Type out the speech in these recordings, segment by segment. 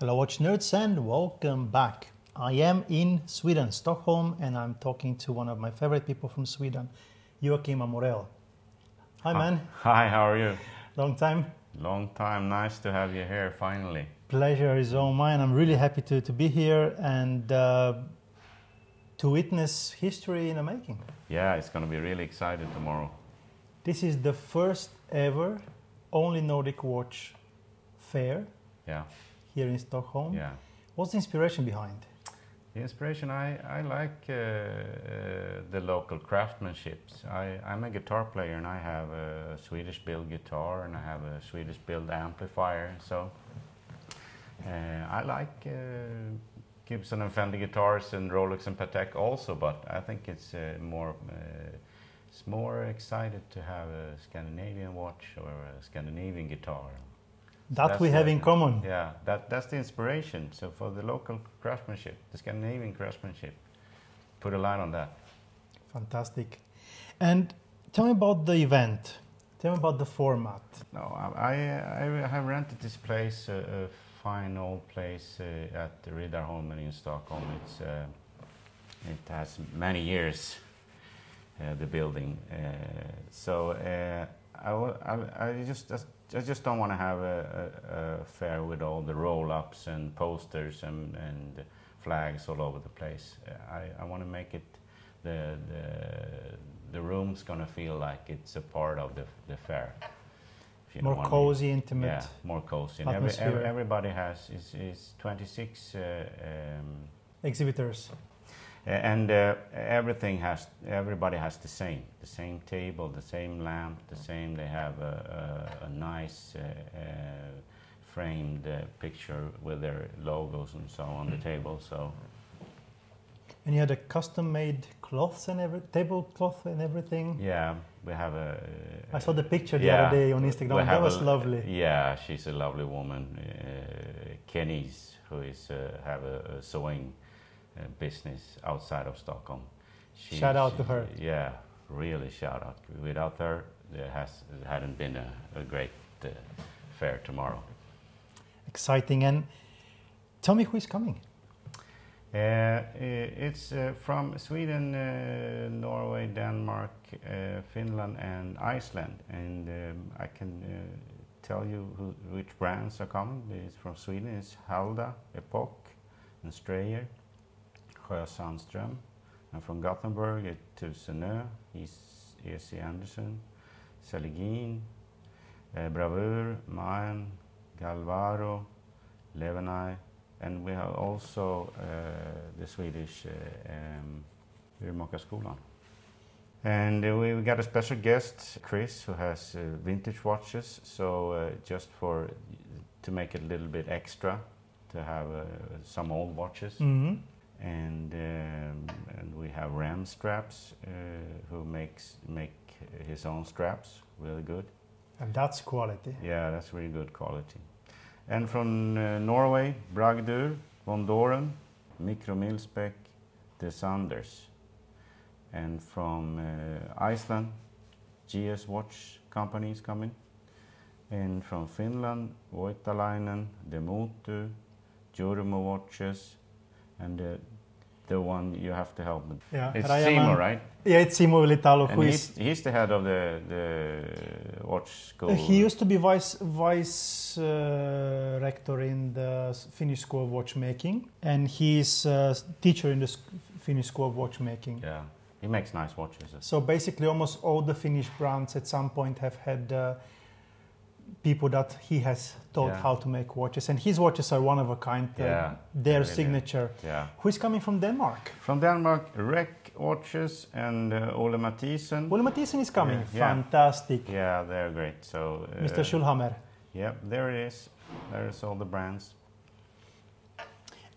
Hello, watch nerds, and welcome back. I am in Sweden, Stockholm, and I'm talking to one of my favorite people from Sweden, Joakim Amorell. Hi, man. Hi, how are you? Long time. Long time. Nice to have you here finally. Pleasure is all mine. I'm really happy to, to be here and uh, to witness history in the making. Yeah, it's going to be really exciting tomorrow. This is the first ever only Nordic watch fair Yeah, here in Stockholm. yeah. What's the inspiration behind? The inspiration, I, I like uh, uh, the local craftsmanship. I, I'm a guitar player and I have a Swedish built guitar and I have a Swedish built amplifier. So uh, I like uh, Gibson and Fender guitars and Rolex and Patek also, but I think it's uh, more uh, it's more excited to have a Scandinavian watch or a Scandinavian guitar. That That's we have the- in common. Yeah, that, that's the inspiration. So for the local craftsmanship, the Scandinavian craftsmanship, put a line on that. Fantastic. And tell me about the event. Tell me about the format. No, I, I, I have rented this place, a, a fine old place uh, at the Riddarholmen in Stockholm. It's, uh, it has many years, uh, the building. Uh, so uh, I, I, I just, just I just don't want to have a, a, a fair with all the roll-ups and posters and, and flags all over the place. I, I want to make it the the the room's gonna feel like it's a part of the the fair. if you know More what I mean. cozy, intimate. Yeah, more cozy. Every, everybody has is is 26 uh, um, Exhibitors. A- and uh, everything has everybody has the same the same table the same lamp the same they have a, a, a nice uh, uh, framed uh, picture with their logos and so on the table so And you had a custom made cloths and every tablecloth and everything. yeah we have a I saw the picture the Yeah. other day on Instagram. That was a- lovely. yeah she's a lovely woman uh, Kenny's who is uh, have a, a sewing uh, business outside of Stockholm She- Shout out to her. Yeah, really shout out. Without her, there has hadn't been a, a great uh, fair tomorrow. Exciting. And tell me who is coming. Uh, it's uh, from Sweden, uh, Norway, Denmark, uh, Finland, and Iceland. And um, I can uh, tell you who, which brands are coming. It's from Sweden. It's Halda, Epoch, and Strayer, Sjöö Sandström. And from Gothenburg, it's Tusenö, he's E.C. Anderson, Seligin, uh, Bravur, Mayan, Galvaro, Levenai, and we have also uh, the Swedish uh, um. And uh, we we got a special guest, Chris, who has uh, vintage watches. So just for to make it a little bit extra, to have some old watches, hmm and um, and we have Ram straps, uh, who makes make his own straps, really good. And that's quality. Yeah, that's really good quality. And from uh, Norway, Bragdur, Von Doren, Micro Milspec, De Sanders. And from uh, Iceland, GS Watch Company is coming. And from Finland, Voutilainen, Demutu, Jurmo Watches, and the, the one you have to help. Yeah. It's Rajaman. Simo, right? Yeah, it's Simo Litalo, who he's, is. he's the head of the, the watch school. Uh, He used to be vice vice uh, rector in the Finnish School of Watchmaking, and he's a teacher in the Finnish School of Watchmaking. Yeah, he makes nice watches. So basically, almost all the Finnish brands at some point have had uh, people that he has taught Yeah. how to make watches, and his watches are one of a kind. uh, Yeah, their really. signature. Yeah. Who is coming from Denmark? From Denmark, Rec Watches and uh, Ole Mathiesen. Ole Mathiesen is coming. Yeah. Fantastic. Yeah, they're great. So, uh, Mr. Schulhammer. Yep, there it is. There's all the brands.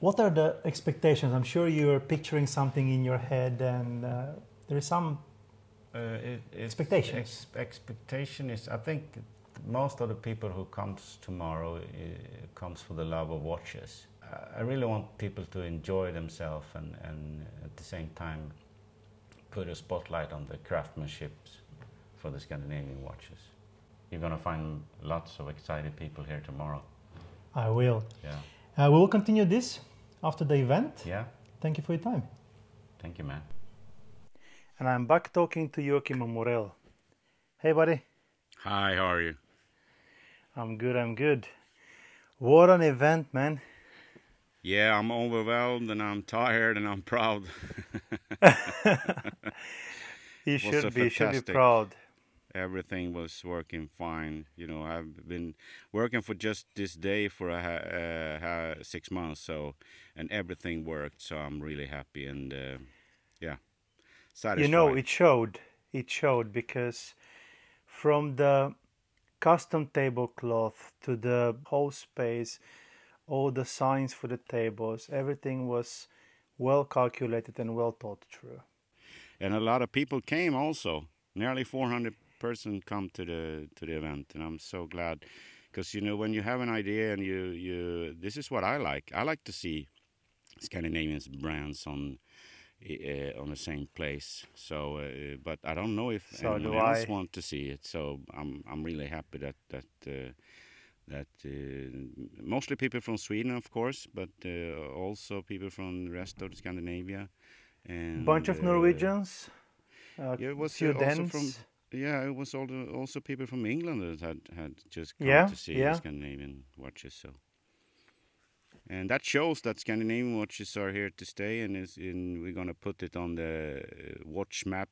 What are the expectations? I'm sure you're picturing something in your head, and uh, there is some. Uh, it, it's- Expectations. ex- expectation is, I think, most of the people who comes tomorrow uh, comes for the love of watches. I- I really want people to enjoy themselves and, and at the same time put a spotlight on the craftsmanship for the Scandinavian watches. You're gonna find lots of excited people here tomorrow. I will. Yeah. Uh, we will continue this after the event. Yeah. Thank you for your time. Thank you, man. And I'm back talking to Joakim Amorell. Hey, buddy. Hi, how are you? I'm good, I'm good. What an event, man. Yeah, I'm overwhelmed and I'm tired and I'm proud. you should be, should be proud. Everything was working fine. You know, I've been working for just this day for a, uh, six months, so and everything worked. So I'm really happy and uh, yeah, satisfied. You know, it showed. It showed because from the custom tablecloth to the whole space, all the signs for the tables, everything was well calculated and well thought through. and a lot of people came also. Nearly 400 person come to the to the event, and I'm so glad because you know when you have an idea and you you this is what I like. I like to see Scandinavian brands on uh, on the same place. So, uh, but I don't know if So anyone else I. want to see it. So I'm I'm really happy that that. Uh, that uh, mostly people from Sweden, of course, but uh, also people from the rest of Scandinavia. And, Bunch of uh, Norwegians, yeah, it was few also Danes. from yeah, it was also also people from England that had had just come Yeah, to see yeah. Scandinavian watches. So, and that shows that Scandinavian watches are here to stay, and is in we're gonna put it on the uh, watch map.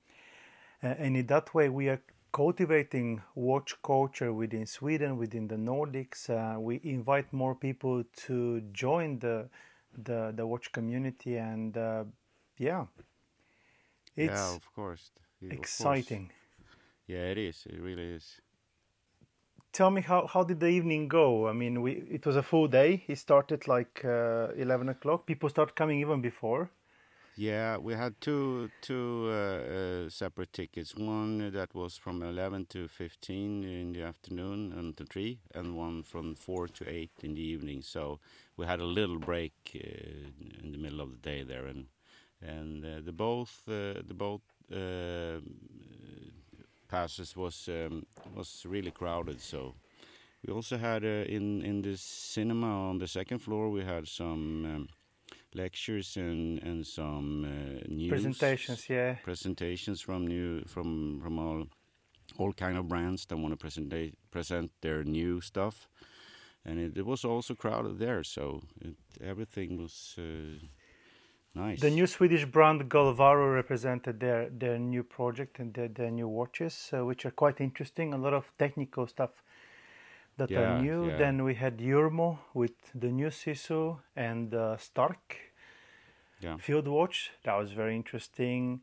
Uh, and in that way, we are cultivating watch culture within Sweden, within the Nordics. Uh, we invite more people to join the the, the watch community, and uh, yeah, it's yeah, of course. Yeah, of course. exciting. Yeah, it is. It really is. Tell me how, how did the evening go? I mean, we it was a full day. It started like uh, eleven o'clock. People started coming even before. Yeah, we had two two uh, uh, separate tickets. One that was from 11 to 15 in the afternoon until 3, and one from 4 to 8 in the evening. So we had a little break uh, in the middle of the day there, and and uh, the both uh, the both passes was um, was really crowded. So we also had uh, in in the cinema on the second floor we had some. Um, lectures and and some uh, news Presentations, yeah. presentations from new from from all all kind of brands that want to present present their new stuff and it, it was also crowded there so it, everything was uh, nice The new Swedish brand Galvaro represented their, their new project and their, their new watches, uh, which are quite interesting. A lot of technical stuff that Yeah, are new. yeah. Then we had Jurmo with the new Sisu and uh, Stark yeah field watch. That was very interesting.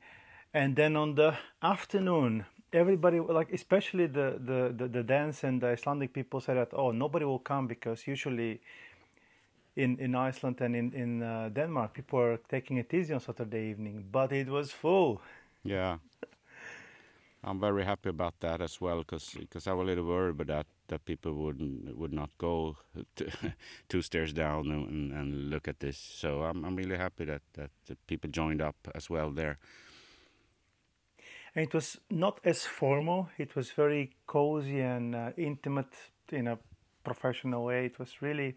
And then on the afternoon, everybody like especially the the the, the Danes and the Icelandic people said that oh nobody will come because usually in in Iceland and in in uh, Denmark people are taking it easy on Saturday evening, but it was full. yeah I'm very happy about that as well because I was a little worried about that that people wouldn't would not go to, two stairs down and, and look at this so I'm I'm really happy that that people joined up as well there And it was not as formal. It was very cozy and uh, intimate in a professional way. It was really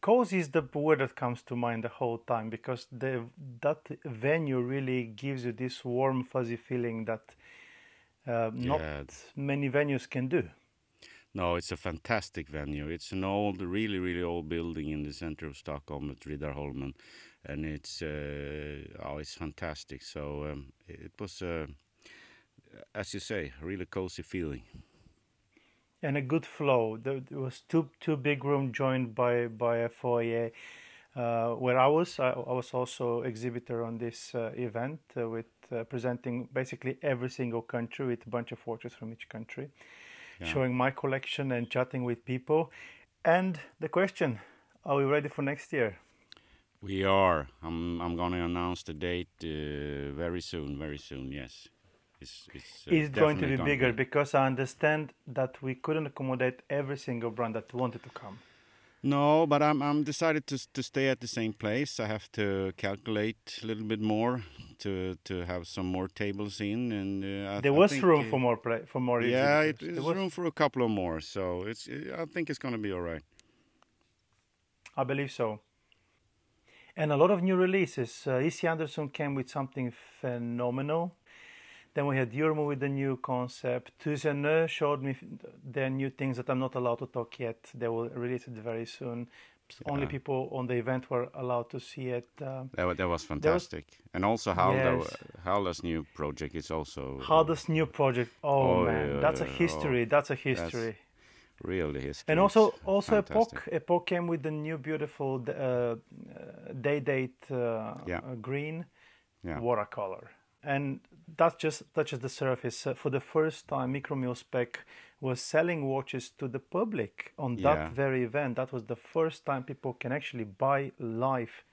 cozy is the word that comes to mind the whole time because the that venue really gives you this warm fuzzy feeling that uh, not Yeah. many venues can do. No, it's a fantastic venue. It's an old, really, really old building in the center of Stockholm at Riddarholmen, and it's uh, oh, it's fantastic. So um, it was, uh, as you say, a really cozy feeling. And a good flow. There, there was two two big room joined by by a foyer. Uh, where I was, I, I was also exhibitor on this uh, event uh, with uh, presenting basically every single country with a bunch of watches from each country, Yeah. showing my collection and chatting with people. And the question: Are we ready for next year? We are. I'm. I'm going to announce the date uh, very soon. Very soon. Yes. It's. It's. uh, Is going to be gonna bigger? Because I understand that we couldn't accommodate every single brand that wanted to come. No, but I'm I'm decided to to stay at the same place. I have to calculate a little bit more to to have some more tables in, and uh, There I was think, room uh, for more play, for more. Yeah, it, there's There was- room for a couple of more. So it's I think it's going to be all right. I believe so. And a lot of new releases. Uh, EC Anderson came with something phenomenal. Then we had Jurmo with the new concept. Tusenö showed me their new things that I'm not allowed to talk yet. They will release it very soon. Only people on the event were allowed to see it. Uh, That, that was fantastic. and also Halda, Yes. Halda's new project is also uh, Hardest new project. Oh, Oh, man, yeah, that's a yeah, history. That's a history. really history. and also, also. Epoch. Epoch came with the new beautiful uh, uh, day date uh, Yeah. green Yeah. watercolor, and that just touches the surface. Uh, for the first time, Micro Milspec was selling watches to the public on that Yeah. very event. That was the first time people can actually buy live.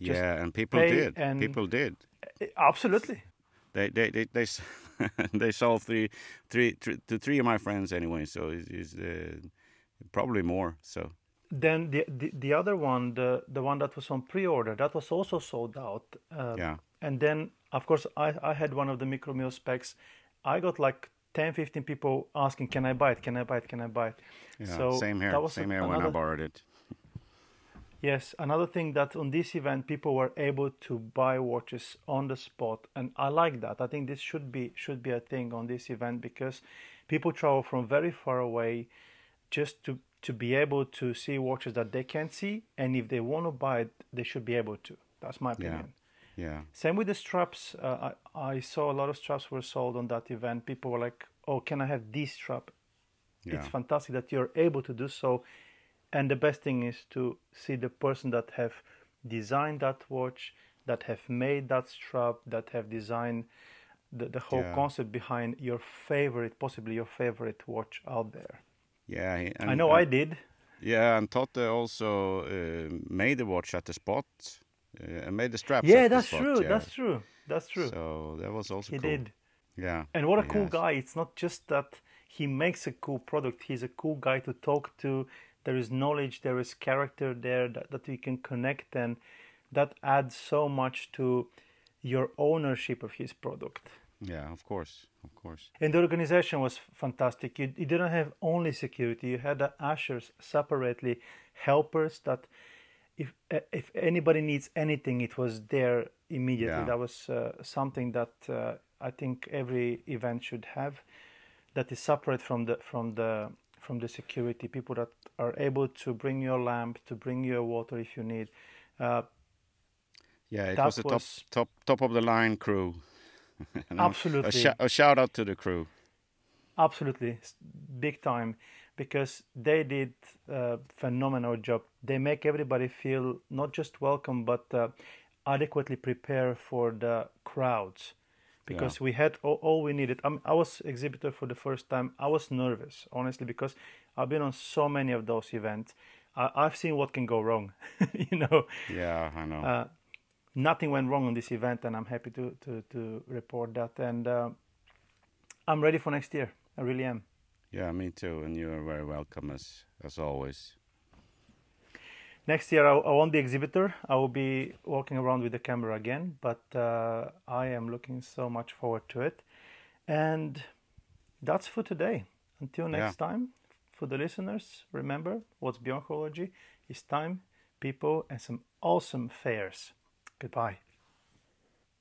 just Yeah, and people did. and- People did. Eh, Absolutely. They they they they, they sold three, three, three to three of my friends anyway. So it's, it's uh, probably more. So Then the, the the other one, the the one that was on pre-order, that was also sold out. Uh, yeah, And then, of course, I, I had one of the Micro Milspecs. I got like 10, 15 people asking, "Can I buy it? Can I buy it? Can I buy it?" yeah. So same here. that was Same here when I borrowed it. Yes, another thing that on this event people were able to buy watches on the spot, and I like that. I think this should be should be a thing on this event because people travel from very far away just to to be able to see watches that they can't see, and if they want to buy it, they should be able to. That's my opinion. Yeah, Same with the straps. Uh, I, I saw a lot of straps were sold on that event. People were like, "Oh, can I have this strap?" yeah, It's fantastic that you're able to do so. And the best thing is to see the person that have designed that watch, that have made that strap, that have designed the, the whole Yeah. concept behind your favorite, possibly your favorite watch out there. yeah. he- I and- know I did. Yeah, and Totte also uh, made the watch at the spot uh, and made the straps. Yeah, that's spot, true. yeah. That's true. That's true. So that was also he cool. did. Yeah. And what a cool has. guy. It's not just that he makes a cool product, he's a cool guy to talk to. There is knowledge, there is character there that, that we can connect, and that adds so much to your ownership of his product. Yeah, of course, of course. And the organization was fantastic. You, you didn't have only security, you had the ushers separately, helpers that if if anybody needs anything, it was there immediately. Yeah. That was uh, something that uh, I think every event should have. That is separate from the from the from the security people that are able to bring your lamp, to bring your water if you need. Uh, Yeah, it was a top was- top top of the line crew. Absolutely. A, sh- a shout out to the crew. Absolutely, big time, because they did a phenomenal job. They make everybody feel not just welcome, but uh, adequately prepare for the crowds. Because we had all, all we needed. I'm, I was exhibitor for the first time. I was nervous, honestly, because I've been on so many of those events. I, I've seen what can go wrong. you know, Yeah, I know. uh, nothing went wrong on this event, and I'm happy to to, to report that. And uh, I'm ready for next year. I really am. Yeah, me too. And you are very welcome as as always. Next year, I, I won't be exhibitor. I will be walking around with the camera again, but uh, I am looking so much forward to it. And that's for today. Until next time, for the listeners, remember what's beyond is time, people, and some awesome fairs. Goodbye.